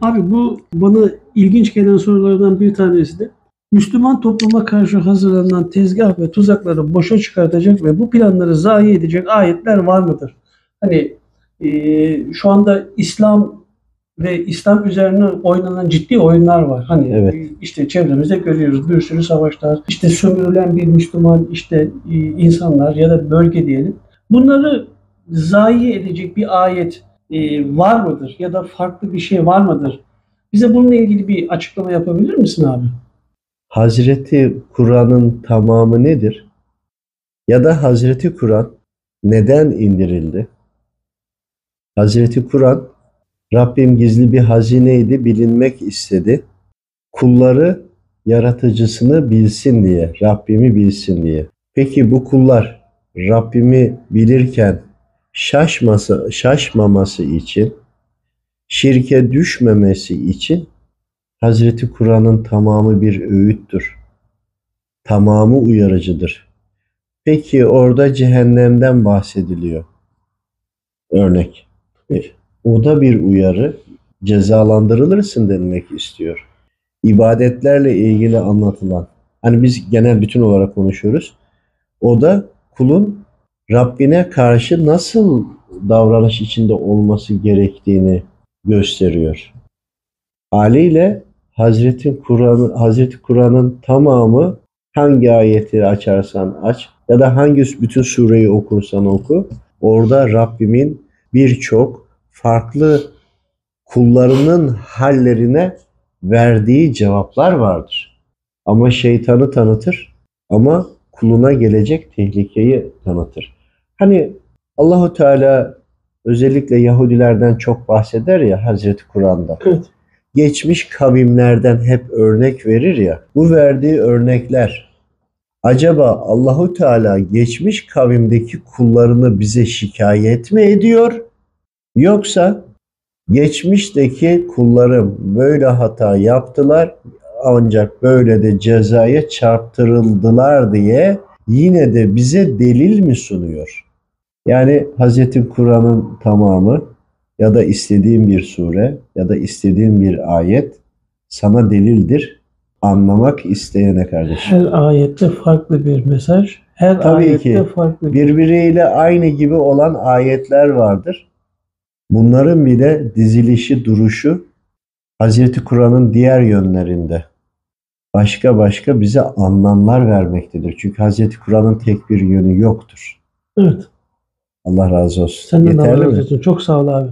Abi bu bana ilginç gelen sorulardan bir tanesi de Müslüman topluma karşı hazırlanan tezgah ve tuzakları boşa çıkartacak ve bu planları zayi edecek ayetler var mıdır? Hani e, şu anda İslam ve İslam üzerine oynanan ciddi oyunlar var. Hani Evet. e, işte çevremizde görüyoruz bir sürü savaşlar, işte sömürülen bir Müslüman işte e, insanlar ya da bölge diyelim. Bunları zayi edecek bir ayet e, var mıdır? Ya da farklı bir şey var mıdır? Bize bununla ilgili bir açıklama yapabilir misin abi? Hazreti Kur'an'ın tamamı nedir? Ya da Hazreti Kur'an neden indirildi? Hazreti Kur'an Rabbim gizli bir hazineydi, bilinmek istedi. Kulları yaratıcısını bilsin diye, Rabbimi bilsin diye. Peki bu kullar Rabbimi bilirken şaşması, şaşmaması için, şirke düşmemesi için Hazreti Kur'an'ın tamamı bir öğüttür. Tamamı uyarıcıdır. Peki orada cehennemden bahsediliyor. Örnek. E, O da bir uyarı. Cezalandırılırsın denmek istiyor. İbadetlerle ilgili anlatılan. Hani biz genel bütün olarak konuşuyoruz. O da kulun Rabbine karşı nasıl davranış içinde olması gerektiğini gösteriyor. Haliyle Hazreti Kur'an Hazreti Kur'an'ın tamamı hangi ayeti açarsan aç ya da hangi bütün sureyi okursan oku orada Rabbimin birçok farklı kullarının hallerine verdiği cevaplar vardır. Ama şeytanı tanıtır ama kuluna gelecek tehlikeyi tanıtır. Hani Allahu Teala özellikle Yahudilerden çok bahseder ya Hazreti Kur'an'da Evet. geçmiş kavimlerden hep örnek verir ya. Bu verdiği örnekler acaba Allahu Teala geçmiş kavimdeki kullarını bize şikayet mi ediyor? Yoksa geçmişteki kullarım böyle hata yaptılar ancak böyle de cezaya çarptırıldılar diye yine de bize delil mi sunuyor? Yani Hazreti Kur'an'ın tamamı ya da istediğin bir sure ya da istediğin bir ayet sana delildir. Anlamak isteyene kardeşim. Her ayette farklı bir mesaj. Her Tabii ayette ki. farklı bir Birbiriyle aynı gibi olan ayetler vardır. Bunların bile dizilişi, duruşu Hazreti Kur'an'ın diğer yönlerinde başka başka bize anlamlar vermektedir. Çünkü Hazreti Kur'an'ın tek bir yönü yoktur. Evet. Allah razı olsun. Senden de Yeterli Allah mi? razı olsun. Çok sağ ol abi.